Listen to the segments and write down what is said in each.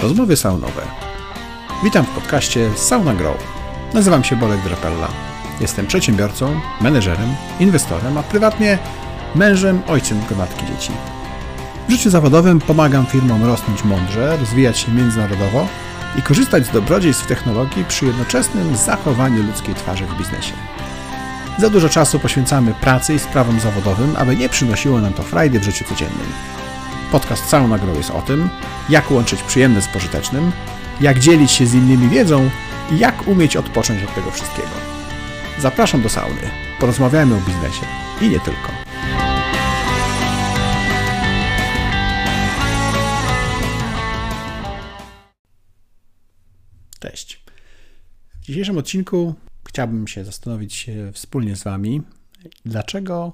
Rozmowy saunowe. Witam w podcaście Sauna Grow. Nazywam się Bolek Drapella. Jestem przedsiębiorcą, menedżerem, inwestorem, a prywatnie mężem, ojcem gromadki dzieci. W życiu zawodowym pomagam firmom rosnąć mądrze, rozwijać się międzynarodowo i korzystać z dobrodziejstw technologii przy jednoczesnym zachowaniu ludzkiej twarzy w biznesie. Za dużo czasu poświęcamy pracy i sprawom zawodowym, aby nie przynosiło nam to frajdy w życiu codziennym. Podcast Sauna Grow jest o tym, jak łączyć przyjemne z pożytecznym, jak dzielić się z innymi wiedzą i jak umieć odpocząć od tego wszystkiego. Zapraszam do sauny. Porozmawiajmy o biznesie i nie tylko. Cześć. W dzisiejszym odcinku chciałbym się zastanowić wspólnie z Wami, dlaczego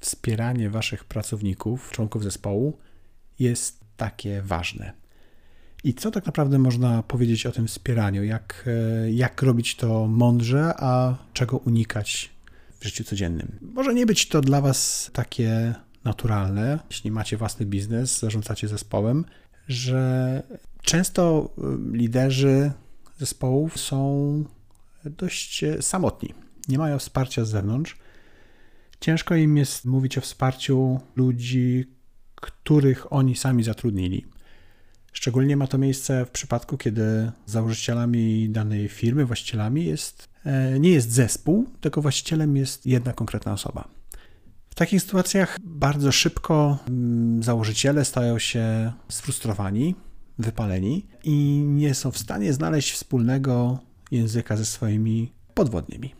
wspieranie Waszych pracowników, członków zespołu jest takie ważne. I co tak naprawdę można powiedzieć o tym wspieraniu? Jak, e, jak robić to mądrze, a czego unikać w życiu codziennym? Może nie być to dla Was takie naturalne, jeśli macie własny biznes, zarządzacie zespołem, że często e, liderzy zespołów są dość e, samotni, nie mają wsparcia z zewnątrz. Ciężko im jest mówić o wsparciu ludzi, których oni sami zatrudnili. Szczególnie ma to miejsce w przypadku, kiedy założycielami danej firmy, właścicielami jest, e, nie jest zespół, tylko właścicielem jest jedna konkretna osoba. W takich sytuacjach bardzo szybko mm, założyciele stają się sfrustrowani, wypaleni i nie są w stanie znaleźć wspólnego języka ze swoimi podwodnymi.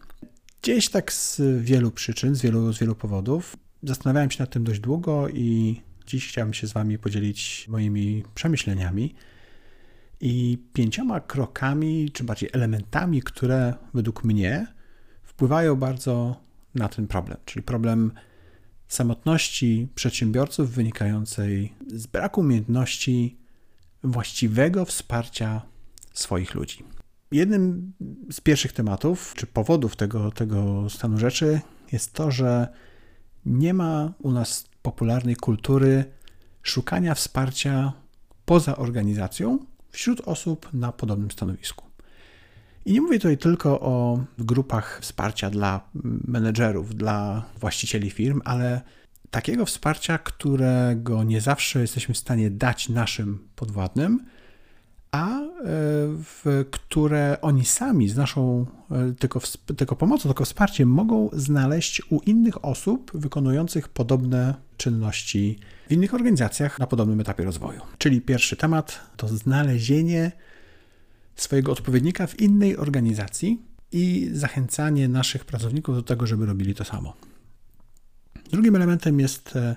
Gdzieś tak z wielu przyczyn, z wielu, z wielu powodów. Zastanawiałem się nad tym dość długo i Dziś chciałbym się z Wami podzielić moimi przemyśleniami i pięcioma krokami, czy bardziej elementami, które według mnie wpływają bardzo na ten problem, czyli problem samotności przedsiębiorców wynikającej z braku umiejętności właściwego wsparcia swoich ludzi. Jednym z pierwszych tematów, czy powodów tego, tego stanu rzeczy jest to, że nie ma u nas popularnej kultury szukania wsparcia poza organizacją wśród osób na podobnym stanowisku. I nie mówię tutaj tylko o grupach wsparcia dla menedżerów, dla właścicieli firm, ale takiego wsparcia, którego nie zawsze jesteśmy w stanie dać naszym podwładnym, a e, w które oni sami z naszą e, tylko, tylko pomocą, tylko wsparciem mogą znaleźć u innych osób wykonujących podobne czynności w innych organizacjach na podobnym etapie rozwoju. Czyli pierwszy temat to znalezienie swojego odpowiednika w innej organizacji i zachęcanie naszych pracowników do tego, żeby robili to samo. Drugim elementem jest e,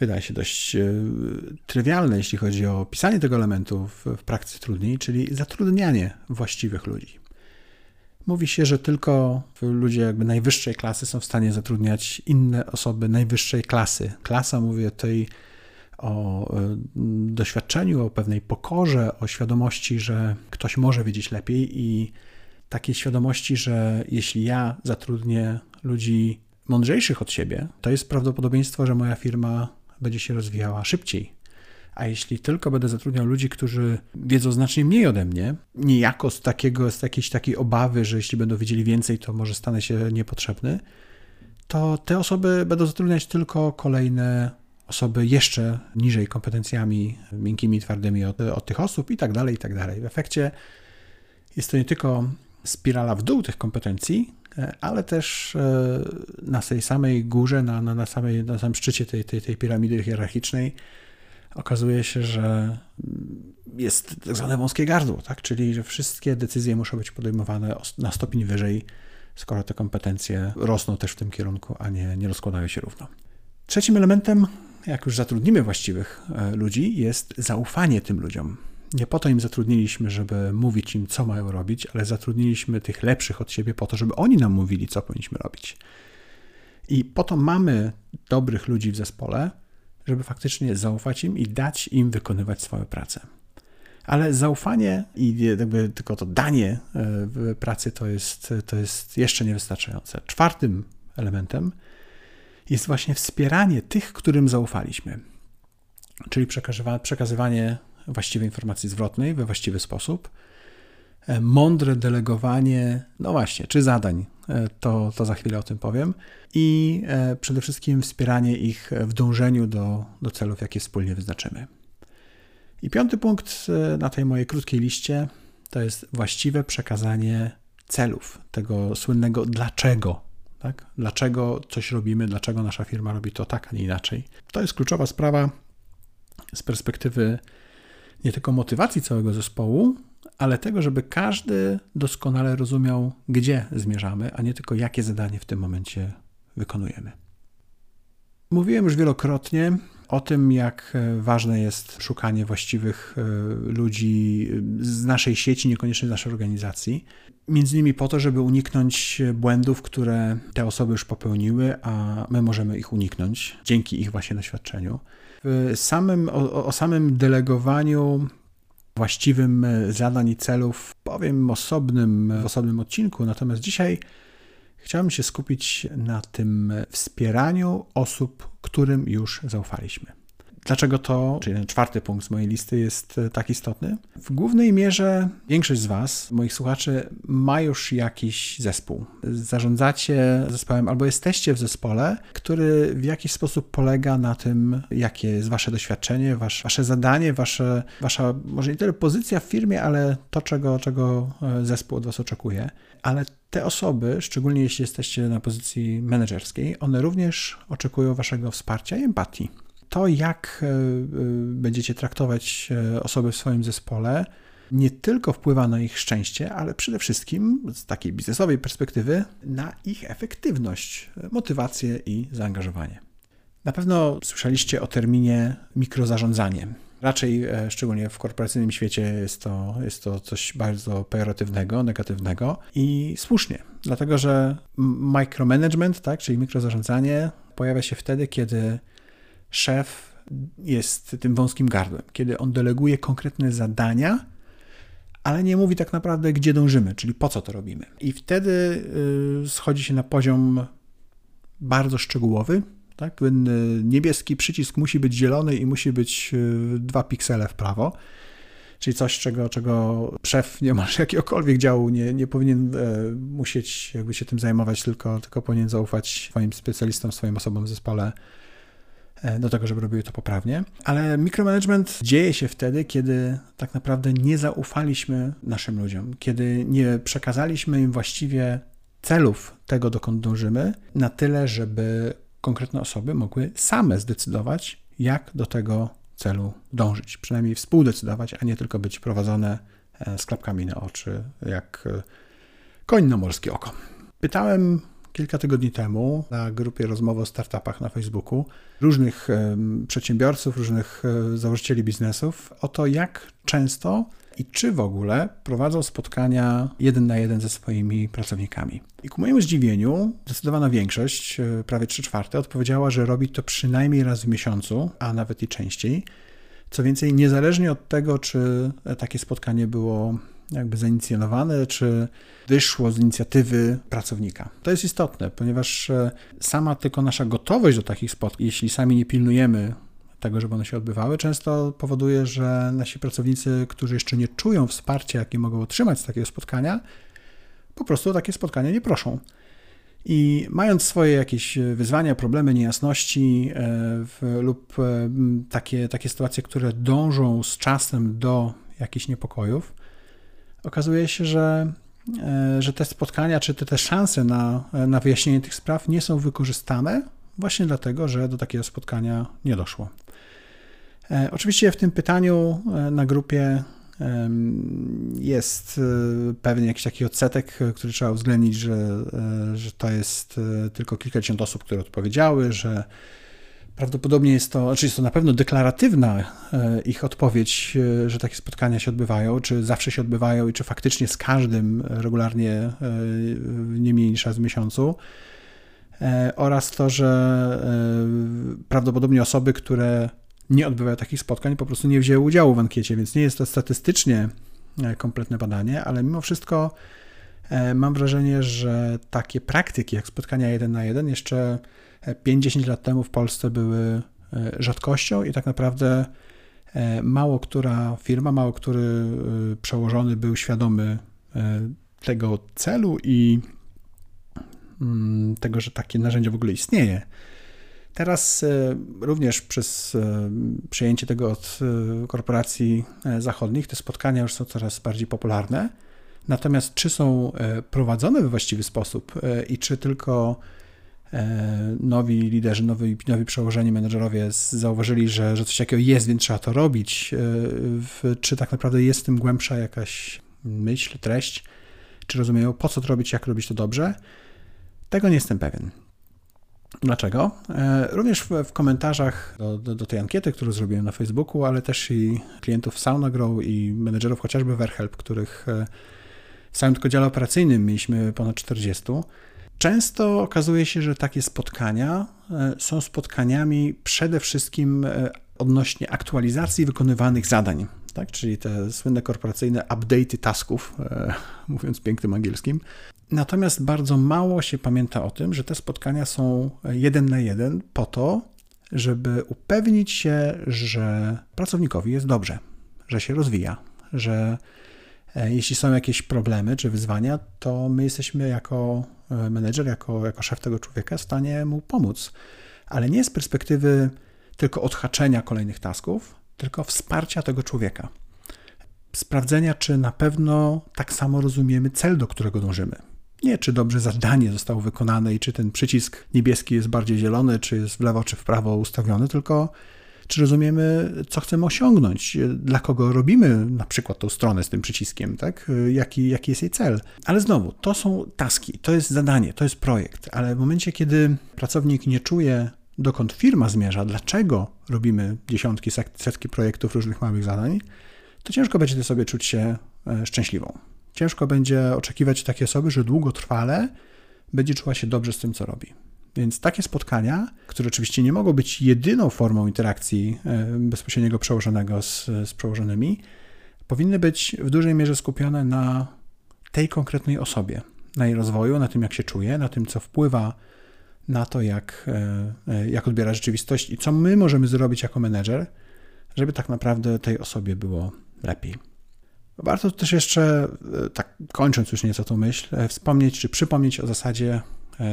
wydaje się dość e, trywialne, jeśli chodzi o pisanie tego elementu w, w praktyce trudniej, czyli zatrudnianie właściwych ludzi. Mówi się, że tylko ludzie jakby najwyższej klasy są w stanie zatrudniać inne osoby najwyższej klasy. Klasa, mówię tutaj o e, doświadczeniu, o pewnej pokorze, o świadomości, że ktoś może wiedzieć lepiej i takiej świadomości, że jeśli ja zatrudnię ludzi mądrzejszych od siebie, to jest prawdopodobieństwo, że moja firma będzie się rozwijała szybciej. A jeśli tylko będę zatrudniał ludzi, którzy wiedzą znacznie mniej ode mnie, niejako z, takiego, z jakiejś takiej obawy, że jeśli będą wiedzieli więcej, to może stanę się niepotrzebny, to te osoby będą zatrudniać tylko kolejne osoby jeszcze niżej kompetencjami miękkimi, twardymi od, od tych osób i tak dalej, i tak dalej. W efekcie jest to nie tylko spirala w dół tych kompetencji, ale też e, na tej samej górze, na, na, na, samej, na samym szczycie tej, tej, tej piramidy hierarchicznej okazuje się, że jest tak zwane wąskie gardło, tak? czyli że wszystkie decyzje muszą być podejmowane na stopień wyżej, skoro te kompetencje rosną też w tym kierunku, a nie, nie rozkładają się równo. Trzecim elementem, jak już zatrudnimy właściwych e, ludzi, jest zaufanie tym ludziom. Nie po to im zatrudniliśmy, żeby mówić im, co mają robić, ale zatrudniliśmy tych lepszych od siebie po to, żeby oni nam mówili, co powinniśmy robić. I po to mamy dobrych ludzi w zespole, żeby faktycznie zaufać im i dać im wykonywać swoją pracę. Ale zaufanie i jakby tylko to danie e, pracy to jest, to jest jeszcze niewystarczające. Czwartym elementem jest właśnie wspieranie tych, którym zaufaliśmy. Czyli przekazywanie właściwej informacji zwrotnej we właściwy sposób, e, mądre delegowanie, no właśnie, czy zadań, e, to, to za chwilę o tym powiem, i przede wszystkim wspieranie ich w dążeniu do, do celów, jakie wspólnie wyznaczymy. I piąty punkt na tej mojej krótkiej liście to jest właściwe przekazanie celów, tego słynnego dlaczego. Tak? Dlaczego coś robimy, dlaczego nasza firma robi to tak, a nie inaczej. To jest kluczowa sprawa z perspektywy nie tylko motywacji całego zespołu, ale tego, żeby każdy doskonale rozumiał, gdzie zmierzamy, a nie tylko jakie zadanie w tym momencie wykonujemy. Mówiłem już wielokrotnie o tym, jak e, ważne jest szukanie właściwych e, ludzi z naszej sieci, niekoniecznie z naszej organizacji. Między innymi po to, żeby uniknąć błędów, które te osoby już popełniły, a my możemy ich uniknąć dzięki ich właśnie doświadczeniu. W samym, o, o samym delegowaniu właściwym e, zadań i celów powiem osobnym, w osobnym odcinku, natomiast dzisiaj chciałbym się skupić na tym wspieraniu osób, którym już zaufaliśmy. Dlaczego to, czyli ten czwarty punkt z mojej listy jest e, tak istotny? W głównej mierze większość z Was, moich słuchaczy, ma już jakiś zespół. Zarządzacie zespołem albo jesteście w zespole, który w jakiś sposób polega na tym, jakie jest Wasze doświadczenie, wasze, zadanie, wasze, Wasza może nie tyle pozycja w firmie, ale to, czego, czego e, zespół od Was oczekuje. Ale te osoby, szczególnie jeśli jesteście na pozycji menedżerskiej, one również oczekują Waszego wsparcia i empatii to, jak e, e, będziecie traktować e, osoby w swoim zespole, nie tylko wpływa na ich szczęście, ale przede wszystkim z takiej biznesowej perspektywy na ich efektywność, motywację i zaangażowanie. Na pewno słyszeliście o terminie mikrozarządzanie. Raczej, szczególnie w korporacyjnym świecie, jest to, jest to coś bardzo pejoratywnego, negatywnego i słusznie, dlatego że micromanagement, tak, czyli mikrozarządzanie, pojawia się wtedy, kiedy szef jest tym wąskim gardłem, kiedy on deleguje konkretne zadania, ale nie mówi tak naprawdę, gdzie dążymy, czyli po co to robimy. I wtedy y, schodzi się na poziom bardzo szczegółowy. Tak? Niebieski przycisk musi być zielony i musi być y, dwa piksele w prawo. Czyli coś, czego, czego szef niemalże jakiegokolwiek działu nie, nie powinien e, musieć jakby się tym zajmować, tylko, tylko powinien zaufać swoim specjalistom, swoim osobom w zespole do tego, żeby robiły to poprawnie. Ale mikromanagement dzieje się wtedy, kiedy tak naprawdę nie zaufaliśmy naszym ludziom, kiedy nie przekazaliśmy im właściwie celów tego, dokąd dążymy, na tyle, żeby konkretne osoby mogły same zdecydować, jak do tego celu dążyć. Przynajmniej współdecydować, a nie tylko być prowadzone e, z klapkami na oczy, jak e, koń na morskie oko. Pytałem kilka tygodni temu na grupie rozmowy o startupach na Facebooku różnych przedsiębiorców, różnych e, założycieli biznesów o to, jak często i czy w ogóle prowadzą spotkania jeden na jeden ze swoimi pracownikami. I ku mojemu zdziwieniu, zdecydowana większość, e, prawie 3 czwarte, odpowiedziała, że robi to przynajmniej raz w miesiącu, a nawet i częściej. Co więcej, niezależnie od tego, czy takie spotkanie było jakby zainicjowane, czy wyszło z inicjatywy pracownika. To jest istotne, ponieważ e, sama tylko nasza gotowość do takich spotkań, jeśli sami nie pilnujemy tego, żeby one się odbywały, często powoduje, że nasi pracownicy, którzy jeszcze nie czują wsparcia, jakie mogą otrzymać z takiego spotkania, po prostu o takie spotkania nie proszą. I mając swoje jakieś wyzwania, problemy, niejasności e, w, lub e, takie, takie sytuacje, które dążą z czasem do jakichś niepokojów, okazuje się, że, e, że te spotkania, czy te, te szanse na, na wyjaśnienie tych spraw nie są wykorzystane właśnie dlatego, że do takiego spotkania nie doszło. E, oczywiście w tym pytaniu e, na grupie jest pewien jakiś taki odsetek, który trzeba uwzględnić, że, że to jest tylko kilkadziesiąt osób, które odpowiedziały, że Prawdopodobnie jest to, znaczy jest to na pewno deklaratywna e, ich odpowiedź, e, że takie spotkania się odbywają, czy zawsze się odbywają i czy faktycznie z każdym regularnie e, nie mniej niż raz w miesiącu. Oraz to, że prawdopodobnie osoby, które nie odbywają takich spotkań, po prostu nie wzięły udziału w ankiecie, więc nie jest to statystycznie kompletne badanie, ale mimo wszystko mam wrażenie, że takie praktyki jak spotkania jeden na jeden jeszcze 5-10 lat temu w Polsce były e, rzadkością i tak naprawdę E, mało która firma, mało który e, przełożony był świadomy tego celu i mm, tego, że takie narzędzie w ogóle istnieje. Teraz również przez przejęcie tego od korporacji zachodnich te spotkania już są coraz bardziej popularne. Natomiast czy są prowadzone we właściwy sposób i czy tylko E, nowi liderzy, nowi, nowi przełożeni menedżerowie zauważyli, że, że coś takiego jest, więc trzeba to robić. E, czy tak naprawdę jest w tym głębsza jakaś myśl, treść? Czy rozumieją, po co to robić, jak robić to dobrze? Tego nie jestem pewien. Dlaczego? E, również w, w komentarzach do, do, do, tej ankiety, którą zrobiłem na Facebooku, ale też i klientów SaunaGrow i menedżerów chociażby Verhelp, których w samym tylko dziale operacyjnym mieliśmy ponad 40, Często okazuje się, że takie spotkania e, są spotkaniami przede wszystkim e, odnośnie aktualizacji wykonywanych zadań, tak? czyli te słynne korporacyjne update'y tasków, e, mówiąc pięknym angielskim. Natomiast bardzo mało się pamięta o tym, że te spotkania są jeden na jeden po to, żeby upewnić się, że pracownikowi jest dobrze, że się rozwija, że jeśli są jakieś problemy czy wyzwania, to my jesteśmy jako menedżer, jako, jako szef tego człowieka w stanie mu pomóc. Ale nie z perspektywy tylko odhaczenia kolejnych tasków, tylko wsparcia tego człowieka. Sprawdzenia, czy na pewno tak samo rozumiemy cel, do którego dążymy. Nie, czy dobrze zadanie zostało wykonane i czy ten przycisk niebieski jest bardziej zielony, czy jest w lewo, czy w prawo ustawiony, tylko czy rozumiemy, co chcemy osiągnąć, dla kogo robimy na przykład tą stronę z tym przyciskiem, tak? Jaki, jaki jest jej cel. Ale znowu, to są taski, to jest zadanie, to jest projekt, ale w momencie, kiedy pracownik nie czuje, dokąd firma zmierza, dlaczego robimy dziesiątki, setki projektów różnych małych zadań, to ciężko będzie sobie czuć się e, szczęśliwą. Ciężko będzie oczekiwać takiej osoby, że długotrwale będzie czuła się dobrze z tym, co robi. Więc takie spotkania, które oczywiście nie mogą być jedyną formą interakcji e, bezpośredniego przełożonego z, z przełożonymi, powinny być w dużej mierze skupione na tej konkretnej osobie, na jej rozwoju, na tym, jak się czuje, na tym, co wpływa na to, jak, e, e, jak odbiera rzeczywistość i co my możemy zrobić jako menedżer, żeby tak naprawdę tej osobie było lepiej. Warto też jeszcze, tak kończąc już nieco tą myśl, wspomnieć czy przypomnieć o zasadzie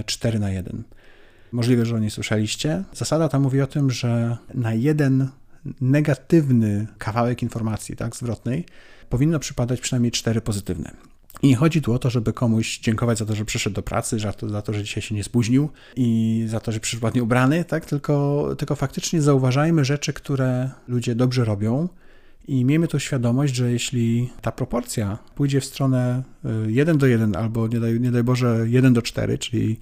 4 na 1. Możliwe, że o niej słyszeliście. Zasada ta mówi o tym, że na jeden negatywny kawałek informacji, tak, zwrotnej, powinno przypadać przynajmniej cztery pozytywne. I nie chodzi tu o to, żeby komuś dziękować za to, że przyszedł do pracy, za to, za to że dzisiaj się nie spóźnił i za to, że przyszedł ładnie ubrany, tak? tylko, tylko faktycznie zauważajmy rzeczy, które ludzie dobrze robią i miejmy tu świadomość, że jeśli ta proporcja pójdzie w stronę 1 y, do 1 albo nie daj, nie daj Boże 1 do 4, czyli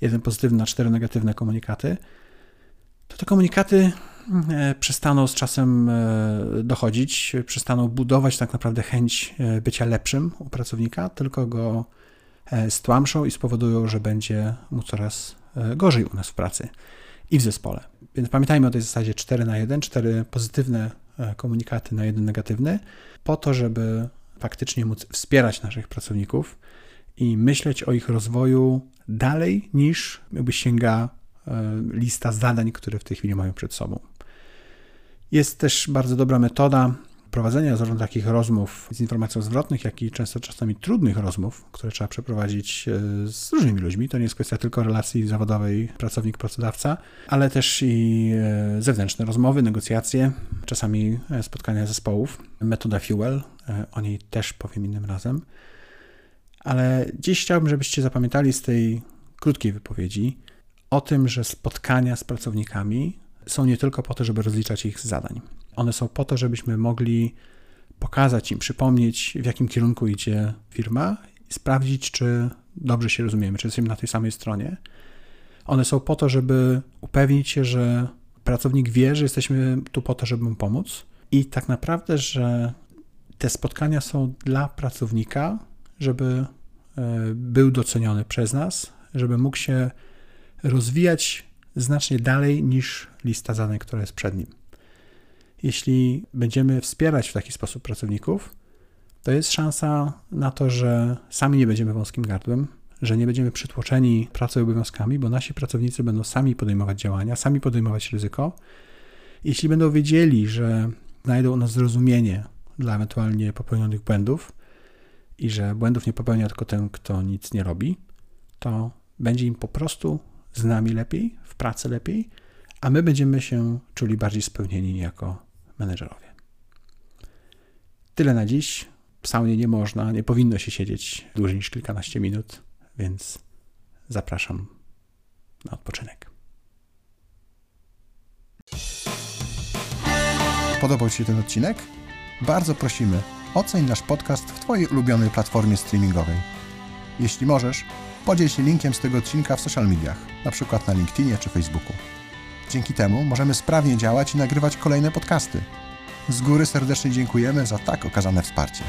jeden pozytywny na cztery negatywne komunikaty, to te komunikaty e, przestaną z czasem e, dochodzić, przestaną budować tak naprawdę chęć e, bycia lepszym u pracownika, tylko go stłamszą i spowodują, że będzie mu coraz gorzej u nas w pracy i w zespole. Więc pamiętajmy o tej zasadzie 4 na 1, 4 pozytywne komunikaty na jeden negatywny, po to, żeby faktycznie móc wspierać naszych pracowników i myśleć o ich rozwoju dalej niż jakby sięga e, lista zadań, które w tej chwili mają przed sobą. Jest też bardzo dobra metoda prowadzenia zarówno takich rozmów z informacją zwrotnych, jak i często czasami trudnych rozmów, które trzeba przeprowadzić e, z różnymi ludźmi. To nie jest kwestia tylko relacji zawodowej pracownik-pracodawca, ale też i e, zewnętrzne rozmowy, negocjacje, czasami spotkania zespołów. Metoda Fuel, o niej też powiem innym razem. Ale dziś chciałbym, żebyście zapamiętali z tej krótkiej wypowiedzi o tym, że spotkania z pracownikami są nie tylko po to, żeby rozliczać ich z zadań. One są po to, żebyśmy mogli pokazać im, przypomnieć, w jakim kierunku idzie firma i sprawdzić, czy dobrze się rozumiemy, czy jesteśmy na tej samej stronie. One są po to, żeby upewnić się, że pracownik wie, że jesteśmy tu po to, żeby mu pomóc i tak naprawdę, że te spotkania są dla pracownika, żeby e, był doceniony przez nas, żeby mógł się rozwijać znacznie dalej niż lista zadań, która jest przed nim. Jeśli będziemy wspierać w taki sposób pracowników, to jest szansa na to, że sami nie będziemy wąskim gardłem, że nie będziemy przytłoczeni pracą i obowiązkami, bo nasi pracownicy będą sami podejmować działania, sami podejmować ryzyko. Jeśli będą wiedzieli, że znajdą nas zrozumienie dla ewentualnie popełnionych błędów i że błędów nie popełnia tylko ten, kto nic nie robi, to będzie im po prostu z nami lepiej, w pracy lepiej, a my będziemy się czuli bardziej spełnieni jako menedżerowie. Tyle na dziś. W saunie nie można, nie powinno się siedzieć dłużej niż kilkanaście minut, więc zapraszam na odpoczynek. Podobał Ci się ten odcinek? Bardzo prosimy, oceń nasz podcast w Twojej ulubionej platformie streamingowej. Jeśli możesz, podziel się linkiem z tego odcinka w social mediach, przykład na LinkedInie czy Facebooku. Dzięki temu możemy sprawnie działać i nagrywać kolejne podcasty. Z góry serdecznie dziękujemy za tak okazane wsparcie.